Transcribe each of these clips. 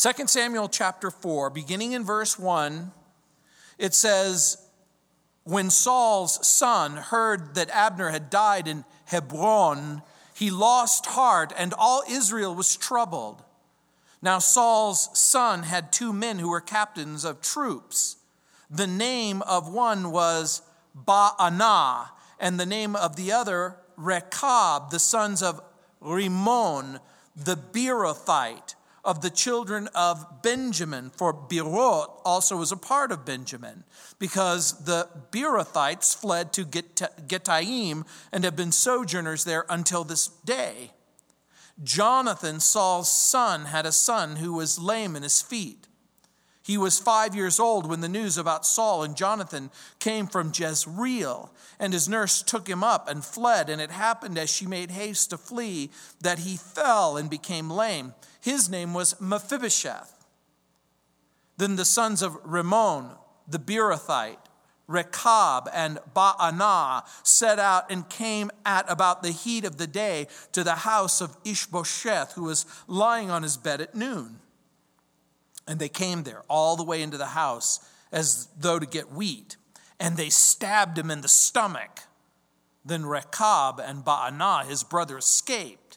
2 Samuel chapter 4, beginning in verse 1, it says, When Saul's son heard that Abner had died in Hebron, he lost heart, and all Israel was troubled. Now Saul's son had two men who were captains of troops. The name of one was Baanah, and the name of the other Rechab, the sons of Rimmon, the Beerothite of the children of Benjamin, for Beeroth also was a part of Benjamin, because the Beerothites fled to Gittaim and have been sojourners there until this day. Jonathan, Saul's son, had a son who was lame in his feet. He was five years old when the news about Saul and Jonathan came from Jezreel, and his nurse took him up and fled. And it happened as she made haste to flee that he fell and became lame. His name was Mephibosheth. Then the sons of Rimmon, the Beerothite, Rechab and Baanah set out and came at about the heat of the day to the house of Ishbosheth, who was lying on his bed at noon. And they came there all the way into the house as though to get wheat, and they stabbed him in the stomach. Then Rechab and Baanah, his brother, escaped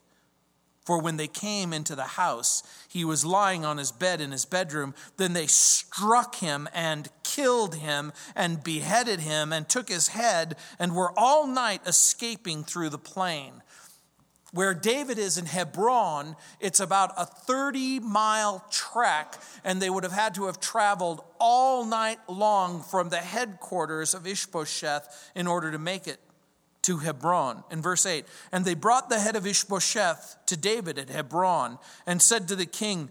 for when they came into the house, he was lying on his bed in his bedroom. Then they struck him and killed him and beheaded him and took his head and were all night escaping through the plain. Where David is in Hebron, it's about a 30 mile trek, and they would have had to have traveled all night long from the headquarters of Ishbosheth in order to make it to Hebron. In verse 8, and they brought the head of Ishbosheth to David at Hebron and said to the king,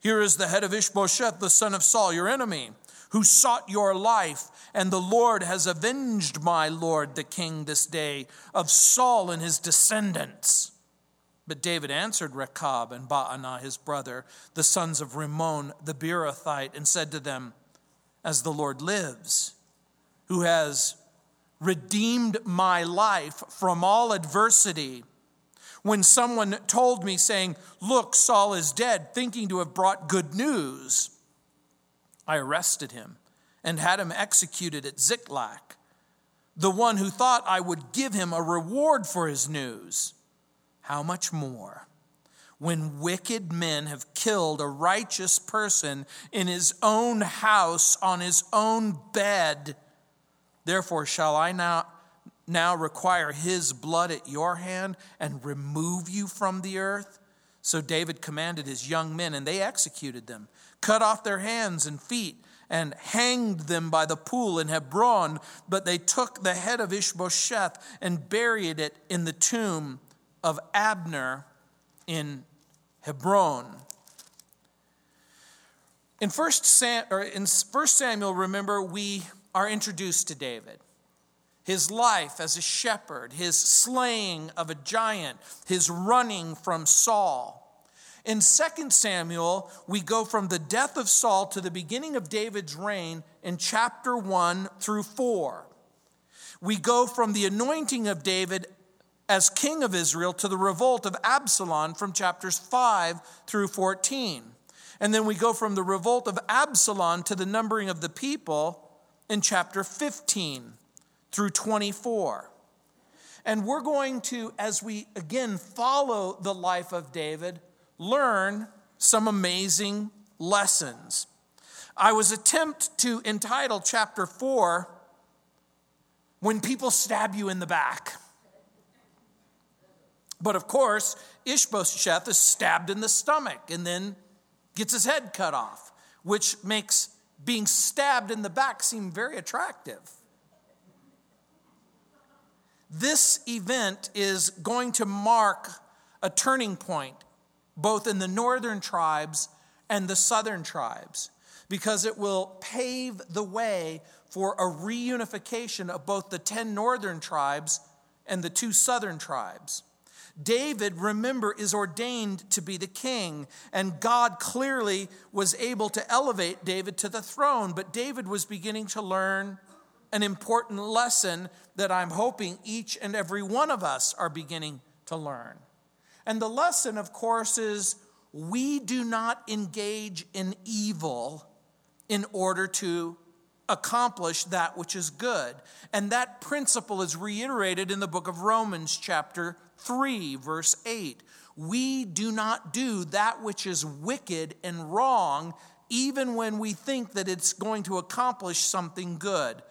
Here is the head of Ishbosheth, the son of Saul, your enemy, who sought your life, and the Lord has avenged my lord the king this day of Saul and his descendants. But David answered Rechab and Baanah, his brother, the sons of Rimmon the Beerothite, and said to them, As the Lord lives, who has redeemed my life from all adversity. When someone told me, saying, Look, Saul is dead, thinking to have brought good news, I arrested him and had him executed at Ziklag. The one who thought I would give him a reward for his news. How much more? When wicked men have killed a righteous person in his own house on his own bed, Therefore, shall I now, now require his blood at your hand and remove you from the earth? So David commanded his young men, and they executed them, cut off their hands and feet, and hanged them by the pool in Hebron. But they took the head of Ishbosheth and buried it in the tomb of Abner in Hebron. In First, Sam, or in First Samuel, remember, we are introduced to David. His life as a shepherd, his slaying of a giant, his running from Saul. In 2 Samuel, we go from the death of Saul to the beginning of David's reign in chapter 1 through 4. We go from the anointing of David as king of Israel to the revolt of Absalom from chapters 5 through 14. And then we go from the revolt of Absalom to the numbering of the people in chapter 15 through 24. And we're going to, as we again follow the life of David, learn some amazing lessons. I was attempt to entitle chapter 4 When People Stab You in the Back. But of course, Ishbosheth is stabbed in the stomach and then gets his head cut off, which makes being stabbed in the back seemed very attractive. This event is going to mark a turning point both in the northern tribes and the southern tribes because it will pave the way for a reunification of both the 10 northern tribes and the two southern tribes. David, remember, is ordained to be the king, and God clearly was able to elevate David to the throne. But David was beginning to learn an important lesson that I'm hoping each and every one of us are beginning to learn. And the lesson, of course, is we do not engage in evil in order to accomplish that which is good. And that principle is reiterated in the book of Romans, chapter 3, verse 8. We do not do that which is wicked and wrong, even when we think that it's going to accomplish something good.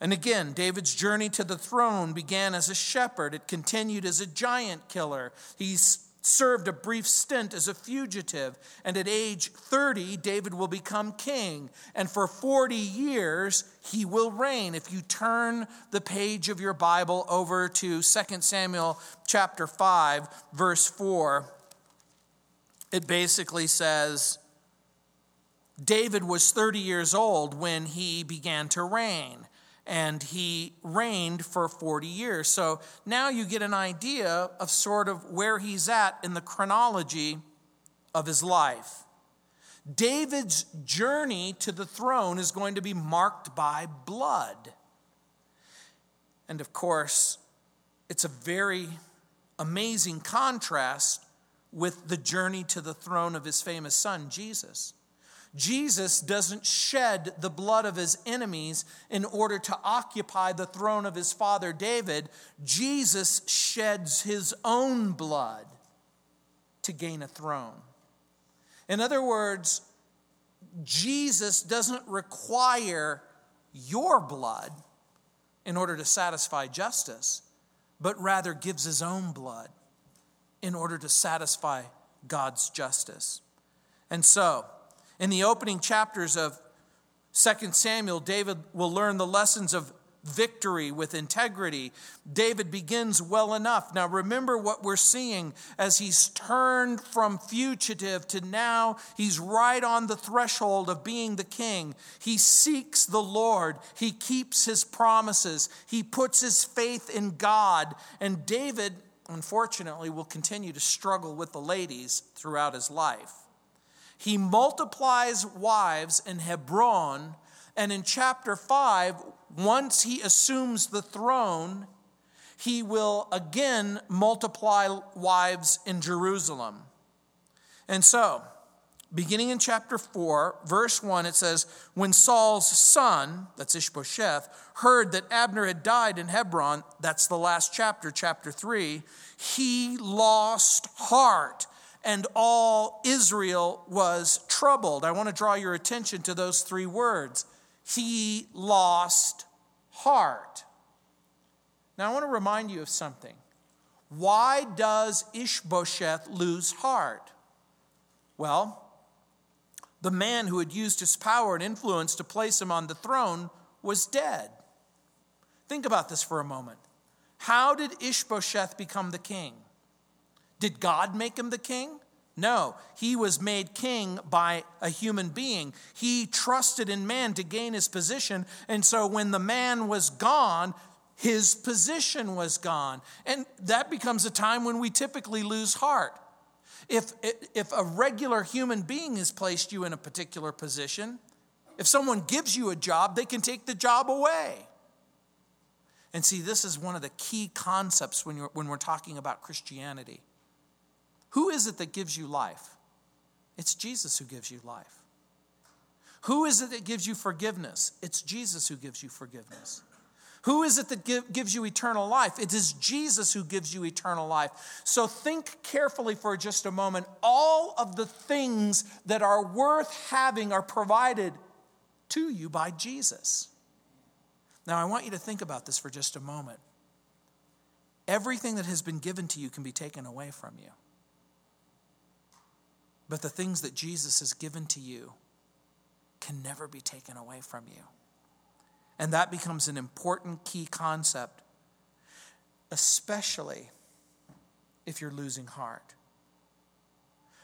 And again, David's journey to the throne began as a shepherd, it continued as a giant killer. He's served a brief stint as a fugitive, and at age 30, David will become king. And for 40 years, he will reign. If you turn the page of your Bible over to 2 Samuel chapter 5, verse 4, it basically says, David was 30 years old when he began to reign and he reigned for 40 years. So now you get an idea of sort of where he's at in the chronology of his life. David's journey to the throne is going to be marked by blood. And of course, it's a very amazing contrast with the journey to the throne of his famous son, Jesus. Jesus doesn't shed the blood of his enemies in order to occupy the throne of his father David. Jesus sheds his own blood to gain a throne. In other words, Jesus doesn't require your blood in order to satisfy justice, but rather gives his own blood in order to satisfy God's justice. And so, in the opening chapters of 2 Samuel, David will learn the lessons of victory with integrity. David begins well enough. Now, remember what we're seeing as he's turned from fugitive to now he's right on the threshold of being the king. He seeks the Lord, he keeps his promises, he puts his faith in God. And David, unfortunately, will continue to struggle with the ladies throughout his life. He multiplies wives in Hebron, and in chapter 5, once he assumes the throne, he will again multiply wives in Jerusalem. And so, beginning in chapter 4, verse 1, it says, When Saul's son, that's Ishbosheth, heard that Abner had died in Hebron, that's the last chapter, chapter 3, he lost heart and all Israel was troubled. I want to draw your attention to those three words. He lost heart. Now, I want to remind you of something. Why does Ishbosheth lose heart? Well, the man who had used his power and influence to place him on the throne was dead. Think about this for a moment. How did Ishbosheth become the king? Did God make him the king? No, he was made king by a human being. He trusted in man to gain his position. And so when the man was gone, his position was gone. And that becomes a time when we typically lose heart. If, if a regular human being has placed you in a particular position, if someone gives you a job, they can take the job away. And see, this is one of the key concepts when, when we're talking about Christianity. Who is it that gives you life? It's Jesus who gives you life. Who is it that gives you forgiveness? It's Jesus who gives you forgiveness. Who is it that give, gives you eternal life? It is Jesus who gives you eternal life. So think carefully for just a moment. All of the things that are worth having are provided to you by Jesus. Now, I want you to think about this for just a moment. Everything that has been given to you can be taken away from you. But the things that Jesus has given to you can never be taken away from you. And that becomes an important key concept, especially if you're losing heart.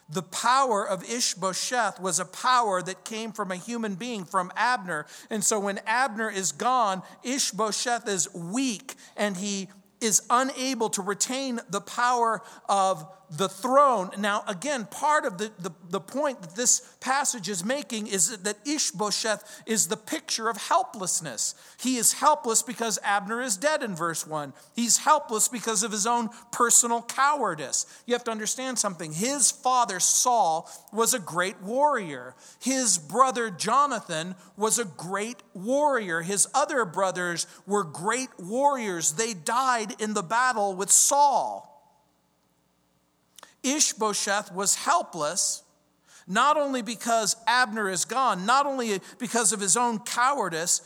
The power of Ishbosheth was a power that came from a human being, from Abner. And so when Abner is gone, Ishbosheth is weak and he is unable to retain the power of the throne. Now, again, part of the, the, the point that this passage is making is that Ishbosheth is the picture of helplessness. He is helpless because Abner is dead in verse 1. He's helpless because of his own personal cowardice. You have to understand something. His father, Saul, was a great warrior. His brother, Jonathan, was a great warrior. His other brothers were great warriors. They died in the battle with Saul. Ishbosheth was helpless, not only because Abner is gone, not only because of his own cowardice,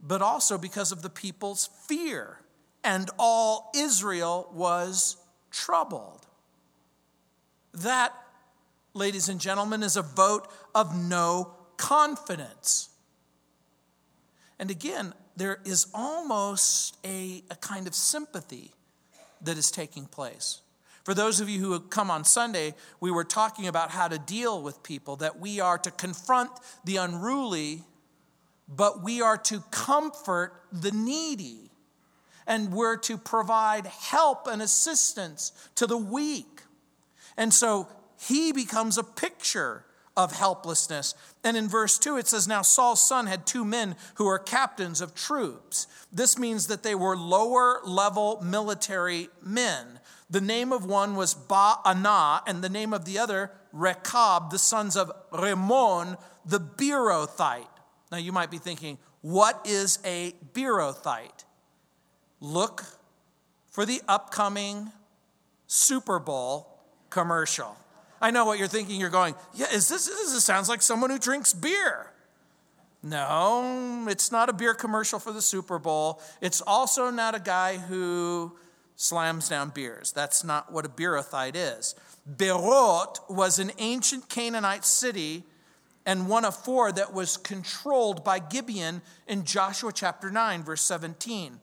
but also because of the people's fear. And all Israel was troubled. That, ladies and gentlemen, is a vote of no confidence. And again, there is almost a, a kind of sympathy that is taking place. For those of you who come on Sunday, we were talking about how to deal with people, that we are to confront the unruly, but we are to comfort the needy. And we're to provide help and assistance to the weak. And so he becomes a picture of helplessness. And in verse 2, it says, Now Saul's son had two men who were captains of troops. This means that they were lower level military men. The name of one was Baanah, and the name of the other, Rechab, the sons of Rimmon, the Beerothite. Now you might be thinking, what is a Beerothite? Look for the upcoming Super Bowl commercial. I know what you're thinking. You're going, yeah, is this, this sounds like someone who drinks beer. No, it's not a beer commercial for the Super Bowl. It's also not a guy who slams down beers. That's not what a Beerothite is. Beeroth was an ancient Canaanite city and one of four that was controlled by Gibeon in Joshua chapter 9, verse 17.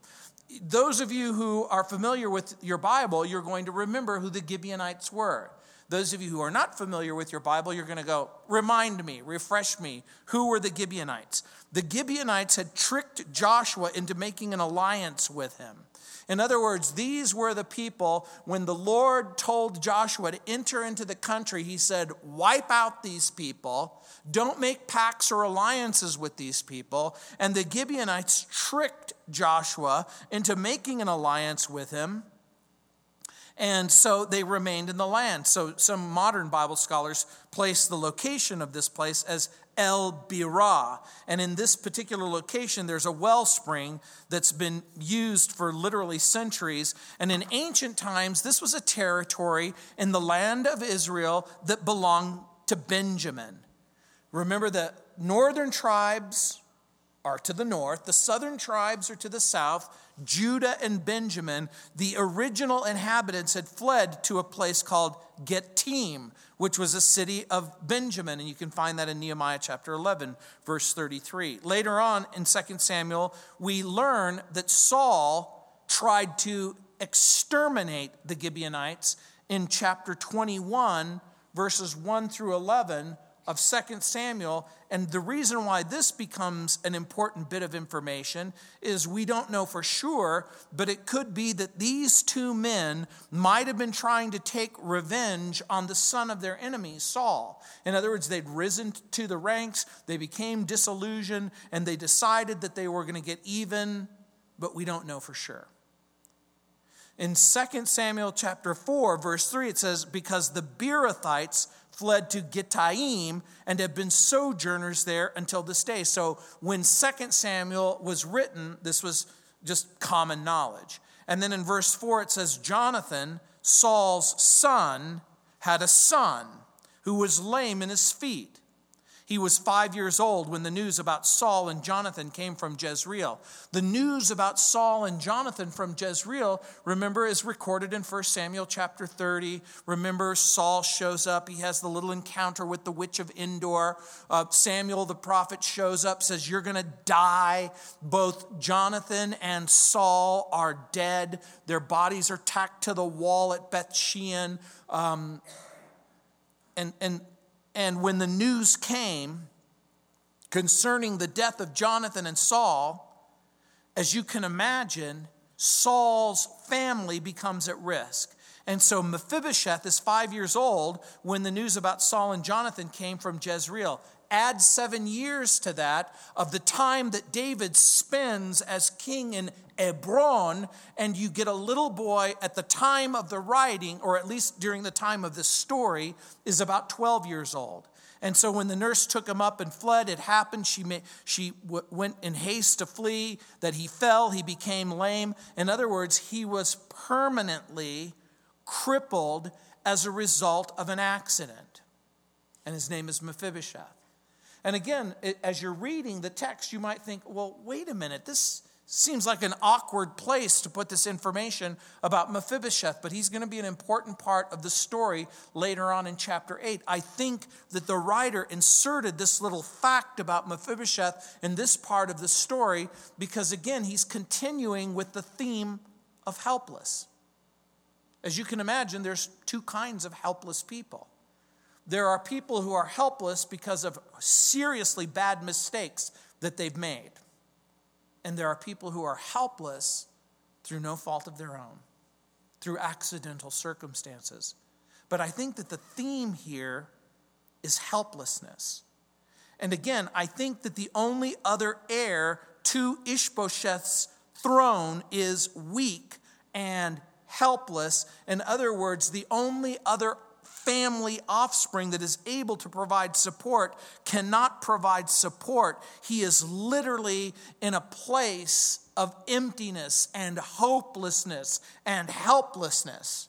Those of you who are familiar with your Bible, you're going to remember who the Gibeonites were. Those of you who are not familiar with your Bible, you're going to go, remind me, refresh me. Who were the Gibeonites? The Gibeonites had tricked Joshua into making an alliance with him. In other words, these were the people, when the Lord told Joshua to enter into the country, he said, Wipe out these people. Don't make pacts or alliances with these people. And the Gibeonites tricked Joshua into making an alliance with him. And so they remained in the land. So some modern Bible scholars place the location of this place as El Birah. And in this particular location, there's a wellspring that's been used for literally centuries. And in ancient times, this was a territory in the land of Israel that belonged to Benjamin. Remember, the northern tribes are to the north, the southern tribes are to the south. Judah and Benjamin, the original inhabitants, had fled to a place called Gittaim, which was a city of Benjamin. And you can find that in Nehemiah chapter 11, verse 33. Later on in 2 Samuel, we learn that Saul tried to exterminate the Gibeonites in chapter 21, verses 1 through 11 of 2 Samuel. And the reason why this becomes an important bit of information is we don't know for sure, but it could be that these two men might have been trying to take revenge on the son of their enemy, Saul. In other words, they'd risen to the ranks, they became disillusioned, and they decided that they were going to get even, but we don't know for sure. In 2 Samuel chapter 4, verse 3, it says, Because the Beerothites fled to Gittaim and have been sojourners there until this day. So when 2 Samuel was written, this was just common knowledge. And then in verse 4, it says, Jonathan, Saul's son, had a son who was lame in his feet. He was five years old when the news about Saul and Jonathan came from Jezreel. The news about Saul and Jonathan from Jezreel, remember, is recorded in 1 Samuel chapter 30. Remember, Saul shows up. He has the little encounter with the witch of Endor. Uh, Samuel the prophet shows up, says, You're going to die. Both Jonathan and Saul are dead. Their bodies are tacked to the wall at Beth Shean. Um, and, and and when the news came concerning the death of Jonathan and Saul, as you can imagine, Saul's family becomes at risk. And so Mephibosheth is five years old when the news about Saul and Jonathan came from Jezreel. Add seven years to that of the time that David spends as king in Hebron, and you get a little boy at the time of the writing, or at least during the time of the story, is about 12 years old. And so when the nurse took him up and fled, it happened. She, may, she w- went in haste to flee, that he fell, he became lame. In other words, he was permanently crippled as a result of an accident. And his name is Mephibosheth. And again, as you're reading the text, you might think, well, wait a minute, this seems like an awkward place to put this information about Mephibosheth, but he's going to be an important part of the story later on in chapter 8. I think that the writer inserted this little fact about Mephibosheth in this part of the story because, again, he's continuing with the theme of helpless. As you can imagine, there's two kinds of helpless people. There are people who are helpless because of seriously bad mistakes that they've made. And there are people who are helpless through no fault of their own, through accidental circumstances. But I think that the theme here is helplessness. And again, I think that the only other heir to Ishbosheth's throne is weak and helpless. In other words, the only other family offspring that is able to provide support cannot provide support. He is literally in a place of emptiness and hopelessness and helplessness.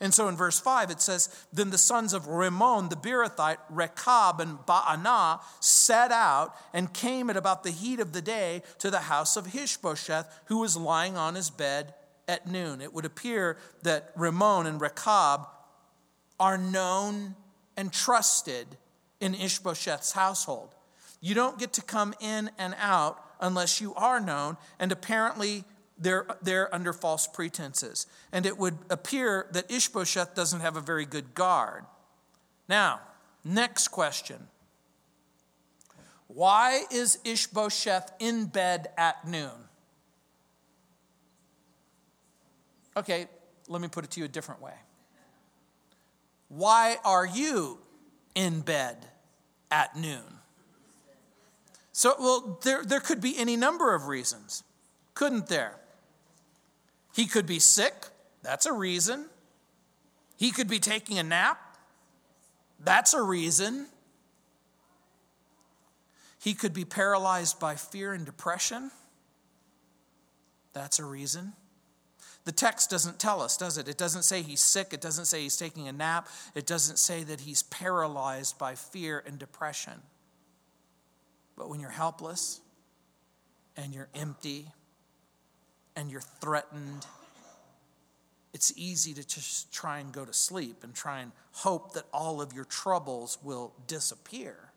And so in verse 5, it says, Then the sons of Rimmon the Beerothite, Rechab and Baanah, set out and came at about the heat of the day to the house of Ishbosheth, who was lying on his bed at noon. It would appear that Rimmon and Rechab are known and trusted in Ishbosheth's household. You don't get to come in and out unless you are known, and apparently they're, they're under false pretenses. And it would appear that Ishbosheth doesn't have a very good guard. Now, next question Why is Ishbosheth in bed at noon? Okay, let me put it to you a different way. Why are you in bed at noon? So, well, there, there could be any number of reasons, couldn't there? He could be sick, that's a reason. He could be taking a nap, that's a reason. He could be paralyzed by fear and depression, that's a reason. The text doesn't tell us, does it? It doesn't say he's sick. It doesn't say he's taking a nap. It doesn't say that he's paralyzed by fear and depression. But when you're helpless and you're empty and you're threatened, it's easy to just try and go to sleep and try and hope that all of your troubles will disappear.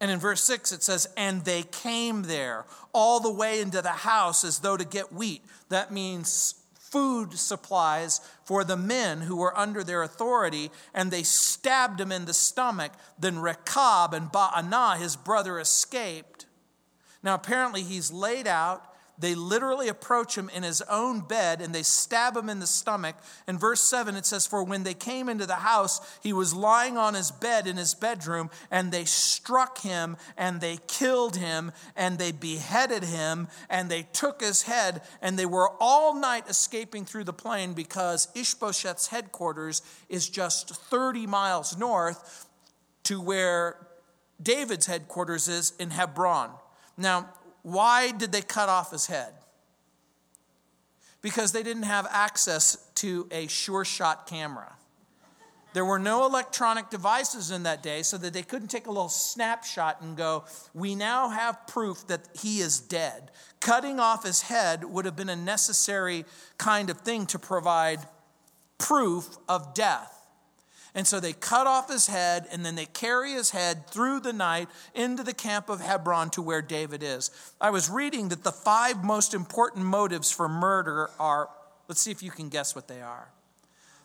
And in verse 6, it says, And they came there all the way into the house as though to get wheat. That means food supplies for the men who were under their authority, and they stabbed him in the stomach. Then Rechab and Baanah, his brother, escaped. Now, apparently, he's laid out they literally approach him in his own bed and they stab him in the stomach. In verse 7, it says, For when they came into the house, he was lying on his bed in his bedroom, and they struck him and they killed him and they beheaded him and they took his head. And they were all night escaping through the plain because Ishbosheth's headquarters is just 30 miles north to where David's headquarters is in Hebron. Now, why did they cut off his head? Because they didn't have access to a sure shot camera. There were no electronic devices in that day, so that they couldn't take a little snapshot and go, We now have proof that he is dead. Cutting off his head would have been a necessary kind of thing to provide proof of death. And so they cut off his head, and then they carry his head through the night into the camp of Hebron to where David is. I was reading that the five most important motives for murder are let's see if you can guess what they are.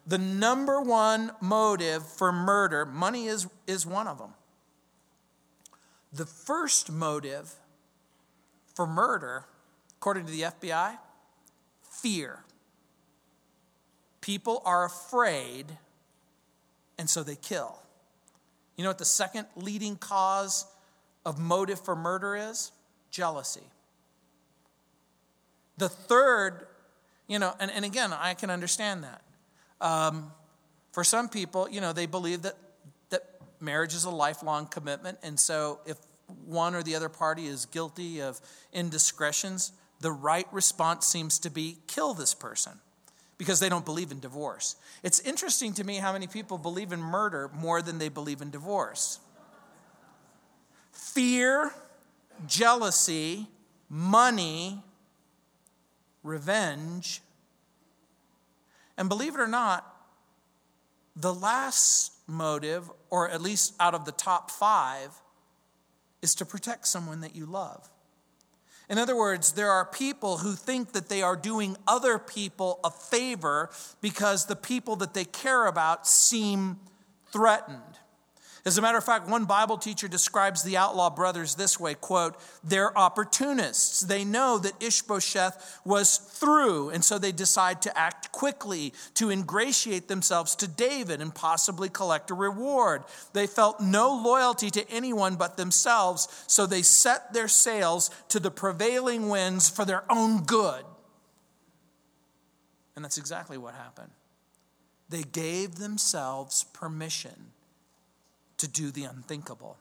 The number one motive for murder, money is, is one of them. The first motive for murder, according to the FBI, fear. People are afraid, and so they kill. You know what the second leading cause of motive for murder is? Jealousy. The third, you know, and, and again, I can understand that. Um, for some people, you know, they believe that, that marriage is a lifelong commitment, and so if one or the other party is guilty of indiscretions, the right response seems to be kill this person because they don't believe in divorce. It's interesting to me how many people believe in murder more than they believe in divorce. Fear, jealousy, money, revenge. And believe it or not, the last motive, or at least out of the top five, is to protect someone that you love. In other words, there are people who think that they are doing other people a favor because the people that they care about seem threatened. As a matter of fact, one Bible teacher describes the outlaw brothers this way quote, they're opportunists. They know that Ishbosheth was through, and so they decide to act quickly to ingratiate themselves to David and possibly collect a reward. They felt no loyalty to anyone but themselves, so they set their sails to the prevailing winds for their own good. And that's exactly what happened. They gave themselves permission to do the unthinkable.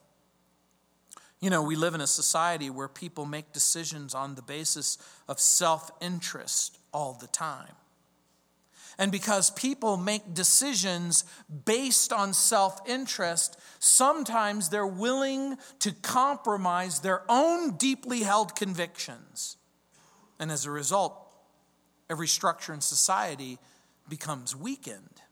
You know, we live in a society where people make decisions on the basis of self interest all the time. And because people make decisions based on self interest, sometimes they're willing to compromise their own deeply held convictions. And as a result, every structure in society becomes weakened.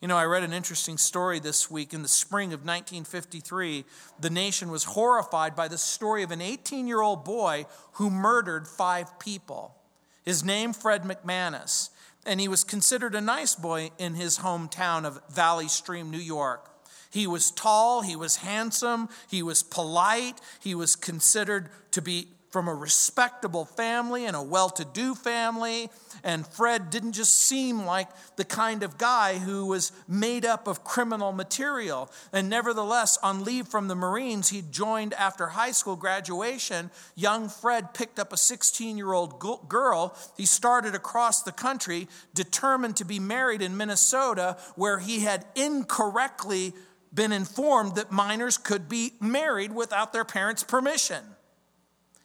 You know, I read an interesting story this week. In the spring of 1953, the nation was horrified by the story of an 18 year old boy who murdered five people. His name, Fred McManus, and he was considered a nice boy in his hometown of Valley Stream, New York. He was tall, he was handsome, he was polite, he was considered to be from a respectable family and a well to do family. And Fred didn't just seem like the kind of guy who was made up of criminal material. And nevertheless, on leave from the Marines, he joined after high school graduation. Young Fred picked up a 16 year old girl. He started across the country, determined to be married in Minnesota, where he had incorrectly been informed that minors could be married without their parents' permission.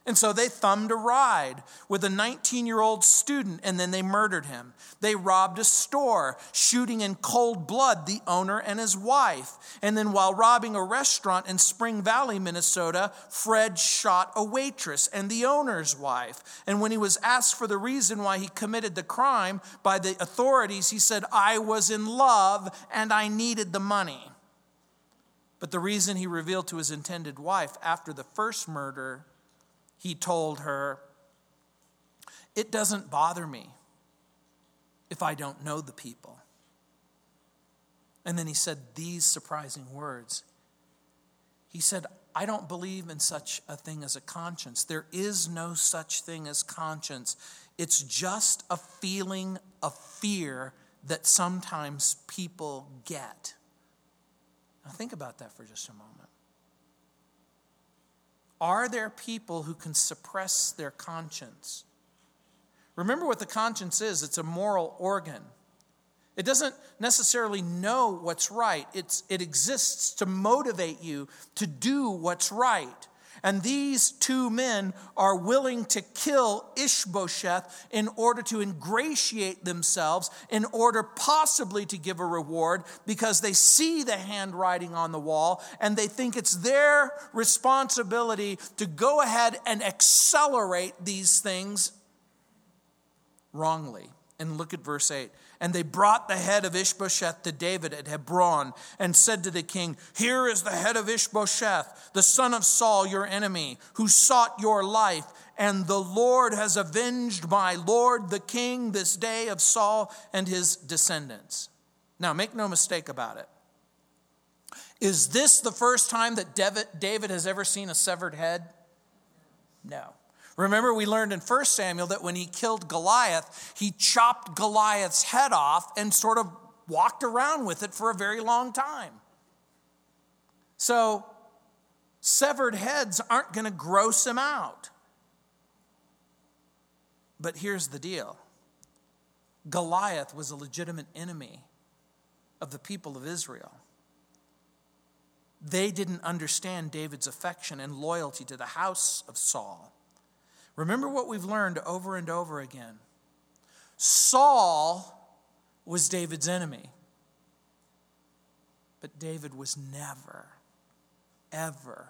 And so they thumbed a ride with a 19 year old student and then they murdered him. They robbed a store, shooting in cold blood the owner and his wife. And then while robbing a restaurant in Spring Valley, Minnesota, Fred shot a waitress and the owner's wife. And when he was asked for the reason why he committed the crime by the authorities, he said, I was in love and I needed the money. But the reason he revealed to his intended wife after the first murder he told her, It doesn't bother me if I don't know the people. And then he said these surprising words. He said, I don't believe in such a thing as a conscience. There is no such thing as conscience. It's just a feeling of fear that sometimes people get. Now, think about that for just a moment. Are there people who can suppress their conscience? Remember what the conscience is it's a moral organ. It doesn't necessarily know what's right, it's, it exists to motivate you to do what's right. And these two men are willing to kill Ishbosheth in order to ingratiate themselves, in order possibly to give a reward, because they see the handwriting on the wall and they think it's their responsibility to go ahead and accelerate these things wrongly. And look at verse 8. And they brought the head of Ishbosheth to David at Hebron and said to the king, Here is the head of Ishbosheth, the son of Saul, your enemy, who sought your life. And the Lord has avenged my Lord the king this day of Saul and his descendants. Now, make no mistake about it. Is this the first time that David has ever seen a severed head? No. Remember, we learned in 1 Samuel that when he killed Goliath, he chopped Goliath's head off and sort of walked around with it for a very long time. So, severed heads aren't going to gross him out. But here's the deal Goliath was a legitimate enemy of the people of Israel. They didn't understand David's affection and loyalty to the house of Saul. Remember what we've learned over and over again Saul was David's enemy, but David was never, ever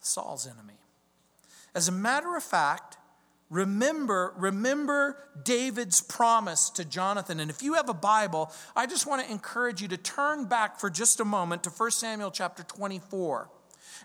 Saul's enemy. As a matter of fact, Remember, remember David's promise to Jonathan. And if you have a Bible, I just want to encourage you to turn back for just a moment to 1 Samuel chapter 24.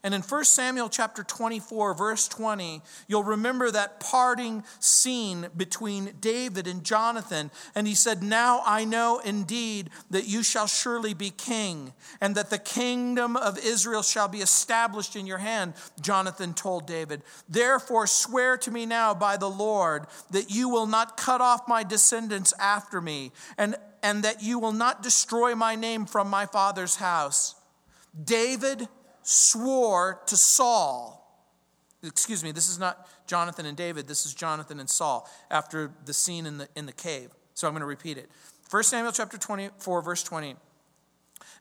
And in 1 Samuel chapter 24, verse 20, you'll remember that parting scene between David and Jonathan. And he said, Now I know indeed that you shall surely be king, and that the kingdom of Israel shall be established in your hand, Jonathan told David. Therefore, swear to me now by the Lord that you will not cut off my descendants after me, and, and that you will not destroy my name from my father's house. David swore to Saul. Excuse me, this is not Jonathan and David, this is Jonathan and Saul after the scene in the, in the cave. So I'm going to repeat it. 1 Samuel chapter 24, verse 20.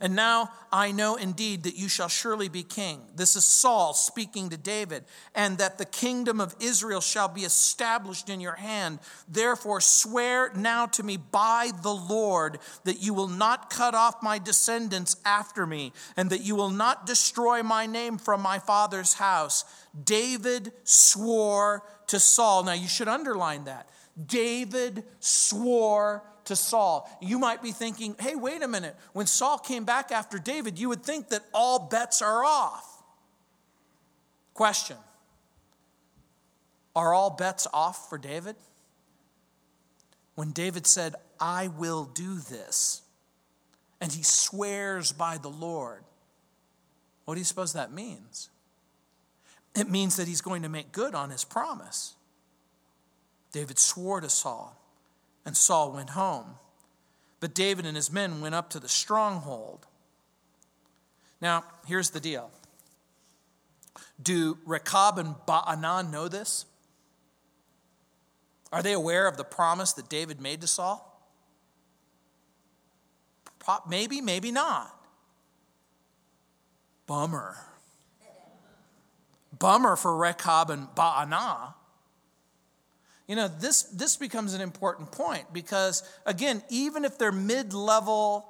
And now I know indeed that you shall surely be king. This is Saul speaking to David, and that the kingdom of Israel shall be established in your hand. Therefore, swear now to me by the Lord that you will not cut off my descendants after me, and that you will not destroy my name from my father's house. David swore to Saul. Now, you should underline that. David swore to Saul. You might be thinking, hey, wait a minute. When Saul came back after David, you would think that all bets are off. Question Are all bets off for David? When David said, I will do this, and he swears by the Lord, what do you suppose that means? It means that he's going to make good on his promise. David swore to Saul and Saul went home. But David and his men went up to the stronghold. Now, here's the deal. Do Rechab and Baanah know this? Are they aware of the promise that David made to Saul? Maybe, maybe not. Bummer. Bummer for Rechab and Baanah. You know, this, this becomes an important point because, again, even if they're mid level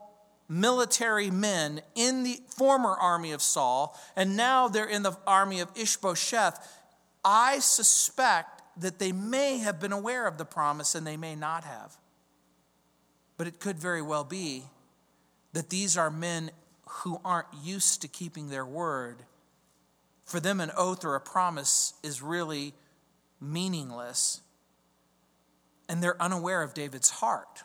military men in the former army of Saul, and now they're in the army of Ishbosheth, I suspect that they may have been aware of the promise and they may not have. But it could very well be that these are men who aren't used to keeping their word. For them, an oath or a promise is really meaningless and they're unaware of David's heart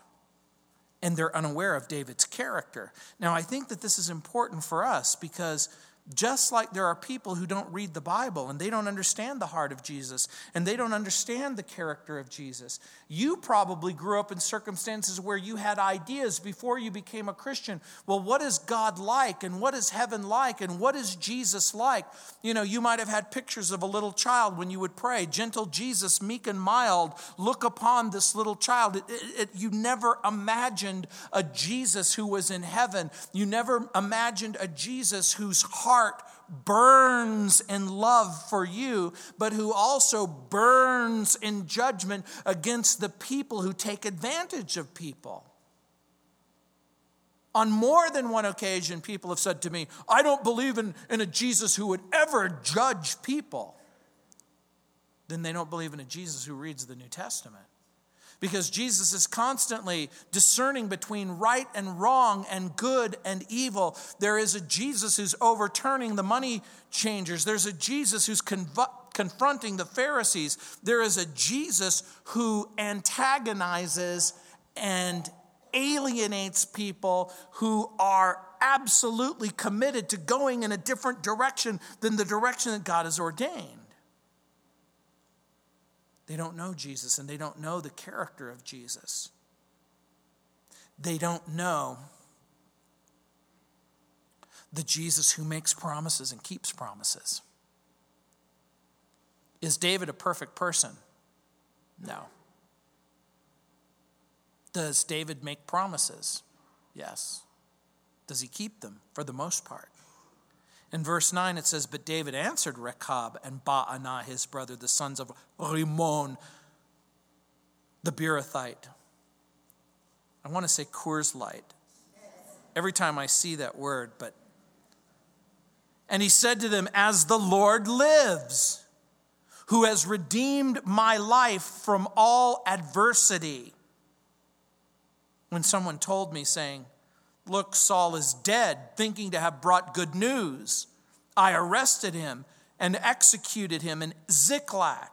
and they're unaware of David's character. Now, I think that this is important for us because just like there are people who don't read the Bible and they don't understand the heart of Jesus and they don't understand the character of Jesus. You probably grew up in circumstances where you had ideas before you became a Christian. Well, what is God like and what is heaven like and what is Jesus like? You know, you might have had pictures of a little child when you would pray, gentle Jesus, meek and mild, look upon this little child. It, it, it, you never imagined a Jesus who was in heaven. You never imagined a Jesus whose heart heart burns in love for you, but who also burns in judgment against the people who take advantage of people. On more than one occasion, people have said to me, I don't believe in, in a Jesus who would ever judge people. Then they don't believe in a Jesus who reads the New Testament because Jesus is constantly discerning between right and wrong and good and evil. There is a Jesus who's overturning the money changers, there's a Jesus who's conv- confronting the Pharisees, there is a Jesus who antagonizes and alienates people who are absolutely committed to going in a different direction than the direction that God has ordained. They don't know Jesus and they don't know the character of Jesus. They don't know the Jesus who makes promises and keeps promises. Is David a perfect person? No. Does David make promises? Yes. Does he keep them? For the most part. In verse 9, it says, But David answered Rechab and Baanah, his brother, the sons of Rimmon, the Beerothite. I want to say Coors Light. Every time I see that word, but and he said to them, As the Lord lives, who has redeemed my life from all adversity. When someone told me, saying, Look, Saul is dead, thinking to have brought good news, I arrested him and executed him in Ziklag.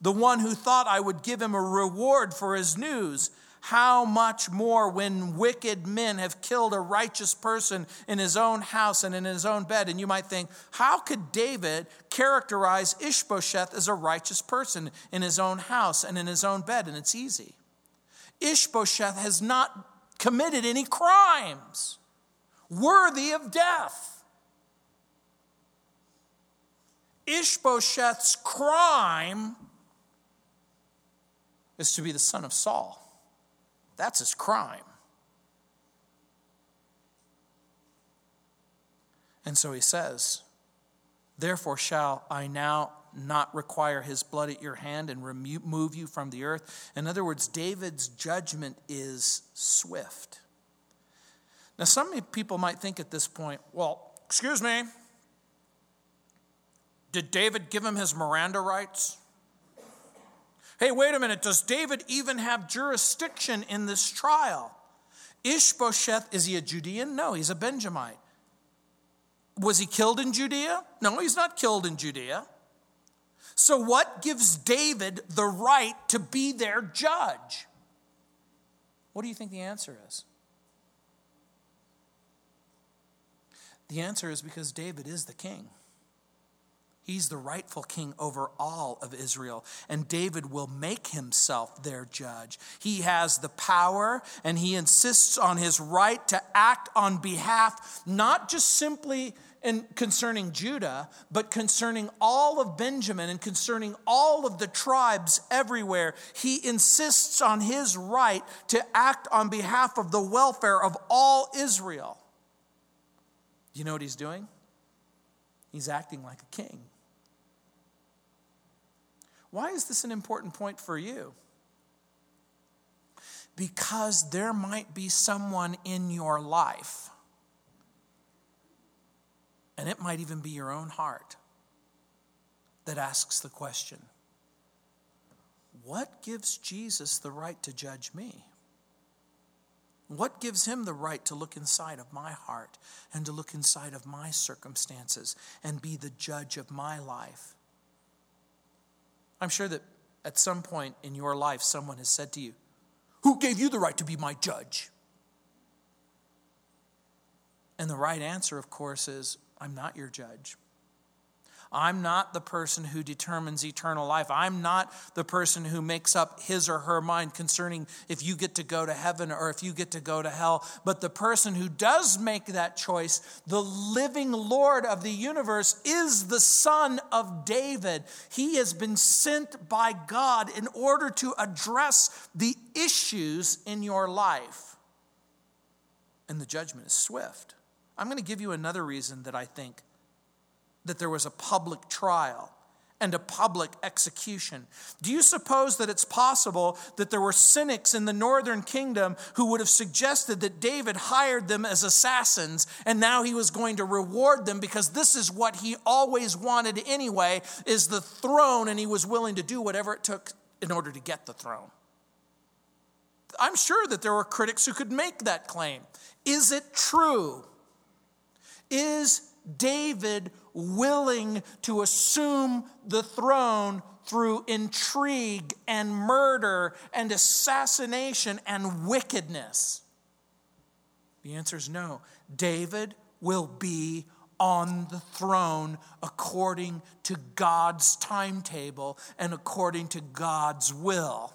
The one who thought I would give him a reward for his news how much more when wicked men have killed a righteous person in his own house and in his own bed? And you might think, how could David characterize Ishbosheth as a righteous person in his own house and in his own bed? And it's easy. Ishbosheth has not committed any crimes worthy of death. Ishbosheth's crime is to be the son of Saul. That's his crime. And so he says, Therefore shall I now not require his blood at your hand and remove you from the earth. In other words, David's judgment is swift. Now, some people might think at this point, well, excuse me, did David give him his Miranda rights? Hey, wait a minute. Does David even have jurisdiction in this trial? Ishbosheth, is he a Judean? No, he's a Benjamite. Was he killed in Judea? No, he's not killed in Judea. So, what gives David the right to be their judge? What do you think the answer is? The answer is because David is the king. He's the rightful king over all of Israel, and David will make himself their judge. He has the power, and he insists on his right to act on behalf, not just simply in concerning Judah, but concerning all of Benjamin and concerning all of the tribes everywhere. He insists on his right to act on behalf of the welfare of all Israel. You know what he's doing? He's acting like a king. Why is this an important point for you? Because there might be someone in your life, and it might even be your own heart, that asks the question What gives Jesus the right to judge me? What gives him the right to look inside of my heart and to look inside of my circumstances and be the judge of my life? I'm sure that at some point in your life, someone has said to you, Who gave you the right to be my judge? And the right answer, of course, is, I'm not your judge. I'm not the person who determines eternal life. I'm not the person who makes up his or her mind concerning if you get to go to heaven or if you get to go to hell. But the person who does make that choice, the living Lord of the universe, is the Son of David. He has been sent by God in order to address the issues in your life. And the judgment is swift. I'm going to give you another reason that I think that there was a public trial and a public execution. Do you suppose that it's possible that there were cynics in the northern kingdom who would have suggested that David hired them as assassins and now he was going to reward them because this is what he always wanted anyway is the throne and he was willing to do whatever it took in order to get the throne? I'm sure that there were critics who could make that claim. Is it true? Is David willing to assume the throne through intrigue and murder and assassination and wickedness? The answer is no. David will be on the throne according to God's timetable and according to God's will.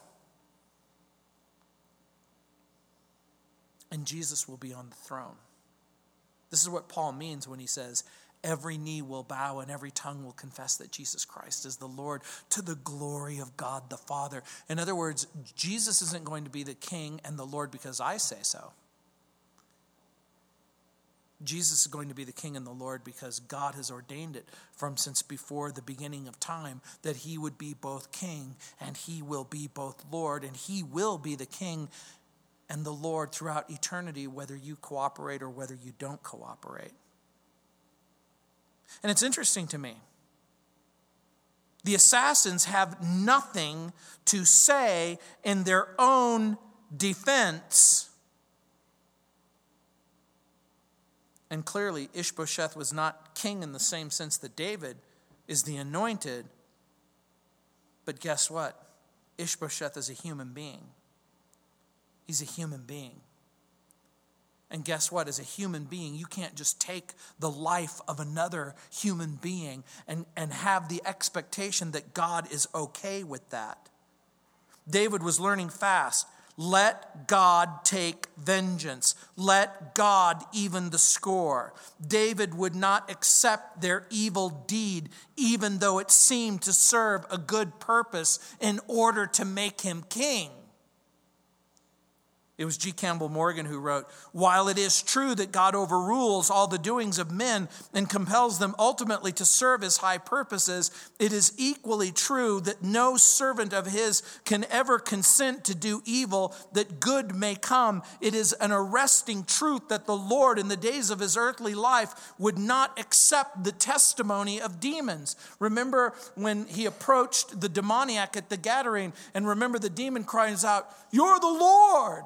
And Jesus will be on the throne. This is what Paul means when he says, Every knee will bow and every tongue will confess that Jesus Christ is the Lord to the glory of God the Father. In other words, Jesus isn't going to be the king and the Lord because I say so. Jesus is going to be the king and the Lord because God has ordained it from since before the beginning of time that he would be both king and he will be both Lord and he will be the king and the Lord throughout eternity, whether you cooperate or whether you don't cooperate. And it's interesting to me. The assassins have nothing to say in their own defense. And clearly, Ishbosheth was not king in the same sense that David is the anointed. But guess what? Ishbosheth is a human being. He's a human being. And guess what? As a human being, you can't just take the life of another human being and, and have the expectation that God is okay with that. David was learning fast. Let God take vengeance. Let God even the score. David would not accept their evil deed, even though it seemed to serve a good purpose in order to make him king. It was G. Campbell Morgan who wrote While it is true that God overrules all the doings of men and compels them ultimately to serve his high purposes, it is equally true that no servant of his can ever consent to do evil that good may come. It is an arresting truth that the Lord, in the days of his earthly life, would not accept the testimony of demons. Remember when he approached the demoniac at the Gadarene, and remember the demon cries out, You're the Lord.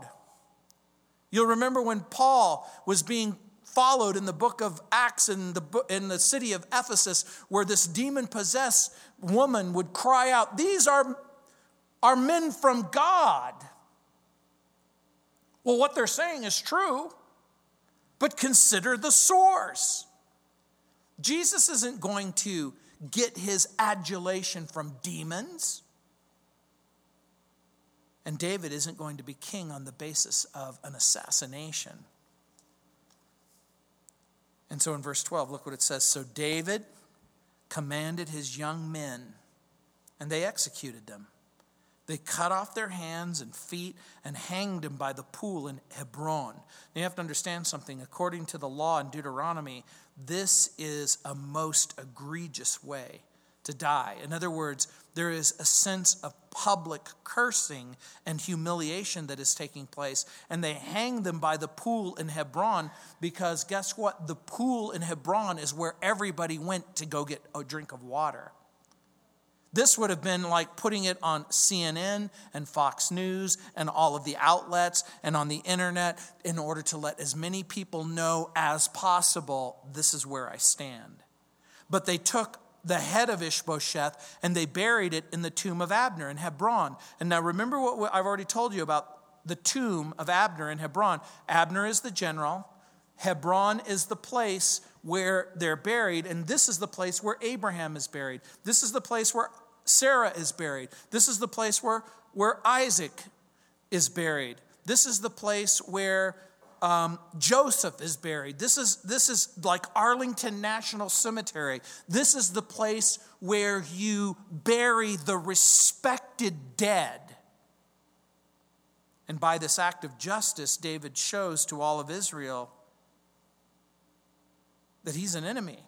You'll remember when Paul was being followed in the book of Acts in the, in the city of Ephesus, where this demon possessed woman would cry out, These are, are men from God. Well, what they're saying is true, but consider the source. Jesus isn't going to get his adulation from demons. And David isn't going to be king on the basis of an assassination. And so in verse 12, look what it says. So David commanded his young men, and they executed them. They cut off their hands and feet and hanged them by the pool in Hebron. Now you have to understand something. According to the law in Deuteronomy, this is a most egregious way to die. In other words, there is a sense of public cursing and humiliation that is taking place. And they hang them by the pool in Hebron because guess what? The pool in Hebron is where everybody went to go get a drink of water. This would have been like putting it on CNN and Fox News and all of the outlets and on the internet in order to let as many people know as possible this is where I stand. But they took the head of Ishbosheth and they buried it in the tomb of Abner in Hebron. And now remember what I've already told you about the tomb of Abner in Hebron. Abner is the general, Hebron is the place where they're buried, and this is the place where Abraham is buried. This is the place where Sarah is buried. This is the place where, where Isaac is buried. This is the place where um, Joseph is buried. This is, this is like Arlington National Cemetery. This is the place where you bury the respected dead. And by this act of justice, David shows to all of Israel that he's an enemy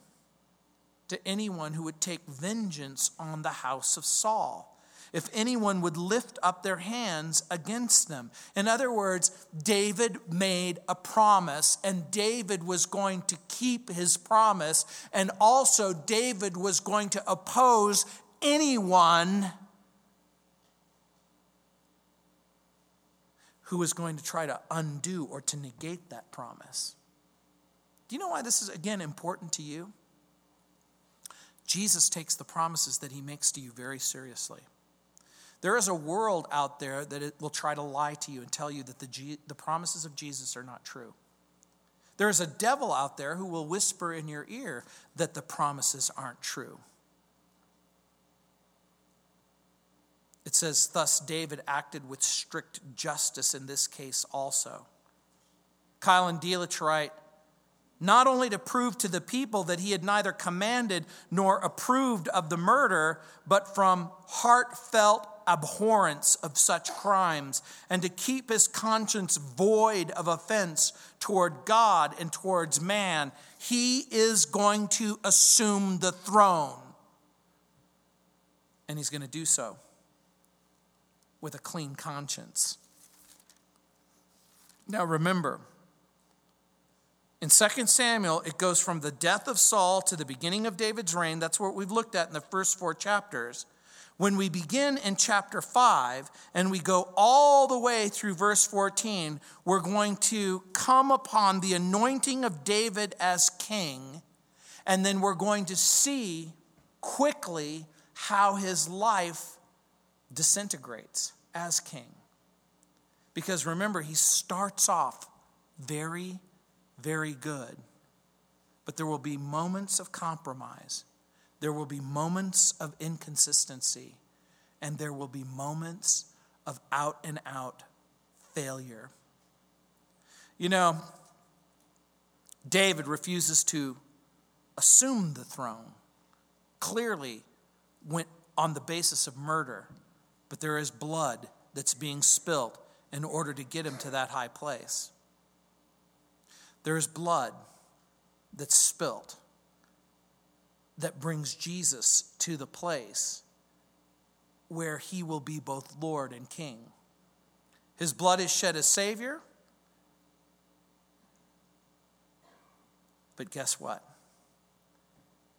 to anyone who would take vengeance on the house of Saul if anyone would lift up their hands against them. In other words, David made a promise, and David was going to keep his promise, and also David was going to oppose anyone who was going to try to undo or to negate that promise. Do you know why this is, again, important to you? Jesus takes the promises that he makes to you very seriously. There is a world out there that will try to lie to you and tell you that the, the promises of Jesus are not true. There's a devil out there who will whisper in your ear that the promises aren't true. It says, Thus David acted with strict justice in this case also. Keil Delitzsch write, not only to prove to the people that he had neither commanded nor approved of the murder, but from heartfelt abhorrence of such crimes, and to keep his conscience void of offense toward God and towards man, he is going to assume the throne. And he's going to do so with a clean conscience. Now remember, in 2 Samuel, it goes from the death of Saul to the beginning of David's reign. That's what we've looked at in the first four chapters. When we begin in chapter 5 and we go all the way through verse 14, we're going to come upon the anointing of David as king, and then we're going to see quickly how his life disintegrates as king. Because remember, he starts off very very good. But there will be moments of compromise, there will be moments of inconsistency, and there will be moments of out and out failure. You know, David refuses to assume the throne. Clearly, went on the basis of murder, but there is blood that's being spilt in order to get him to that high place. There's blood that's spilt that brings Jesus to the place where he will be both Lord and King. His blood is shed as Savior. But guess what?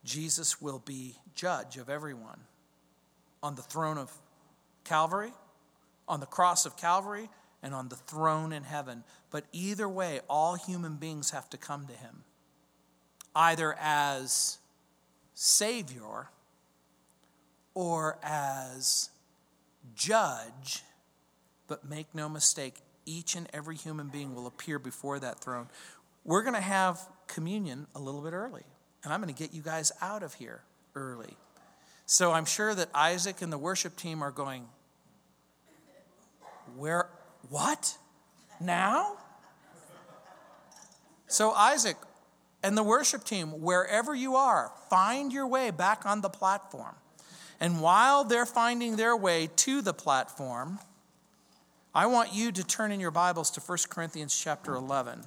Jesus will be judge of everyone on the throne of Calvary, on the cross of Calvary, and on the throne in heaven. But either way, all human beings have to come to him, either as Savior or as judge. But make no mistake, each and every human being will appear before that throne. We're going to have communion a little bit early, and I'm going to get you guys out of here early. So I'm sure that Isaac and the worship team are going, Where what? Now? So, Isaac and the worship team, wherever you are, find your way back on the platform. And while they're finding their way to the platform, I want you to turn in your Bibles to 1 Corinthians chapter 11.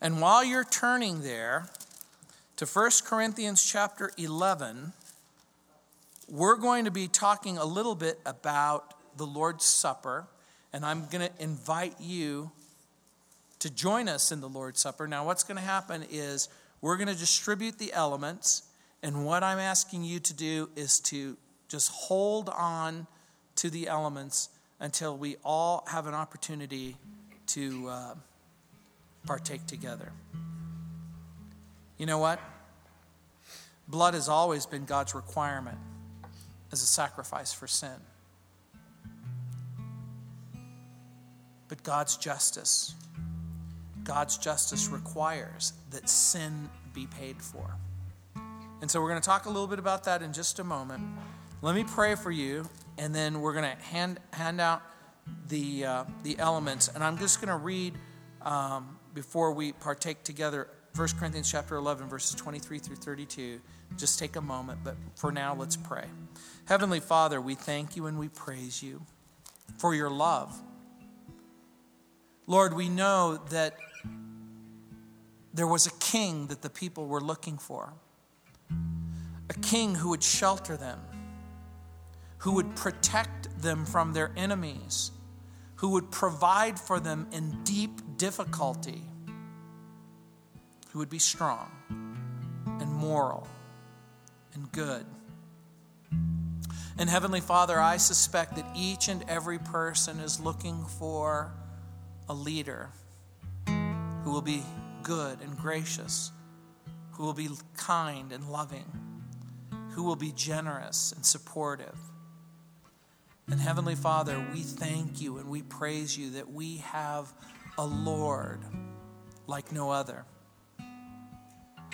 And while you're turning there to 1 Corinthians chapter 11, we're going to be talking a little bit about the Lord's Supper, and I'm going to invite you to join us in the Lord's Supper. Now, what's going to happen is we're going to distribute the elements, and what I'm asking you to do is to just hold on to the elements until we all have an opportunity to uh, partake together. You know what? Blood has always been God's requirement as a sacrifice for sin. But God's justice, God's justice requires that sin be paid for. And so we're going to talk a little bit about that in just a moment. Let me pray for you, and then we're going to hand, hand out the, uh, the elements. And I'm just going to read um, before we partake together 1 Corinthians chapter 11, verses 23 through 32. Just take a moment, but for now, let's pray. Heavenly Father, we thank you and we praise you for your love Lord, we know that there was a king that the people were looking for, a king who would shelter them, who would protect them from their enemies, who would provide for them in deep difficulty, who would be strong and moral and good. And Heavenly Father, I suspect that each and every person is looking for a leader who will be good and gracious, who will be kind and loving, who will be generous and supportive. And Heavenly Father, we thank you and we praise you that we have a Lord like no other.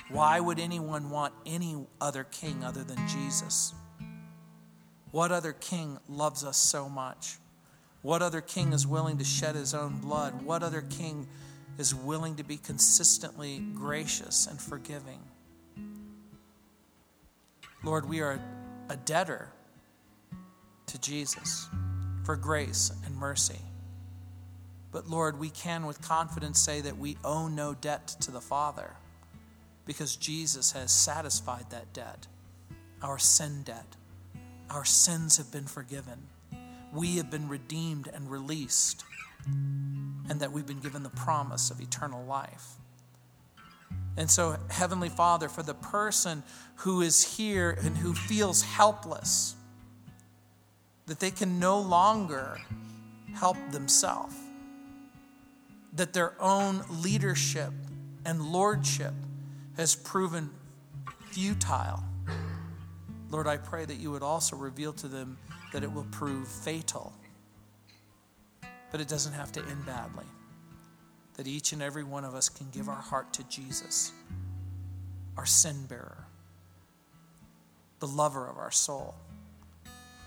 Why would anyone want any other king other than Jesus? What other king loves us so much? What other king is willing to shed his own blood? What other king is willing to be consistently gracious and forgiving? Lord, we are a debtor to Jesus for grace and mercy. But Lord, we can with confidence say that we owe no debt to the Father because Jesus has satisfied that debt, our sin debt. Our sins have been forgiven. We have been redeemed and released, and that we've been given the promise of eternal life. And so, Heavenly Father, for the person who is here and who feels helpless, that they can no longer help themselves, that their own leadership and lordship has proven futile. Lord, I pray that you would also reveal to them that it will prove fatal. But it doesn't have to end badly. That each and every one of us can give our heart to Jesus, our sin bearer, the lover of our soul,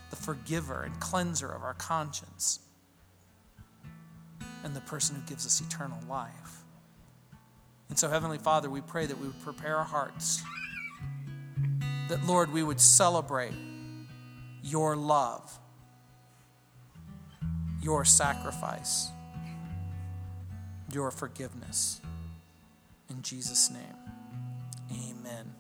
the forgiver and cleanser of our conscience, and the person who gives us eternal life. And so, Heavenly Father, we pray that we would prepare our hearts, that, Lord, we would celebrate your love, your sacrifice, your forgiveness. In Jesus' name, amen.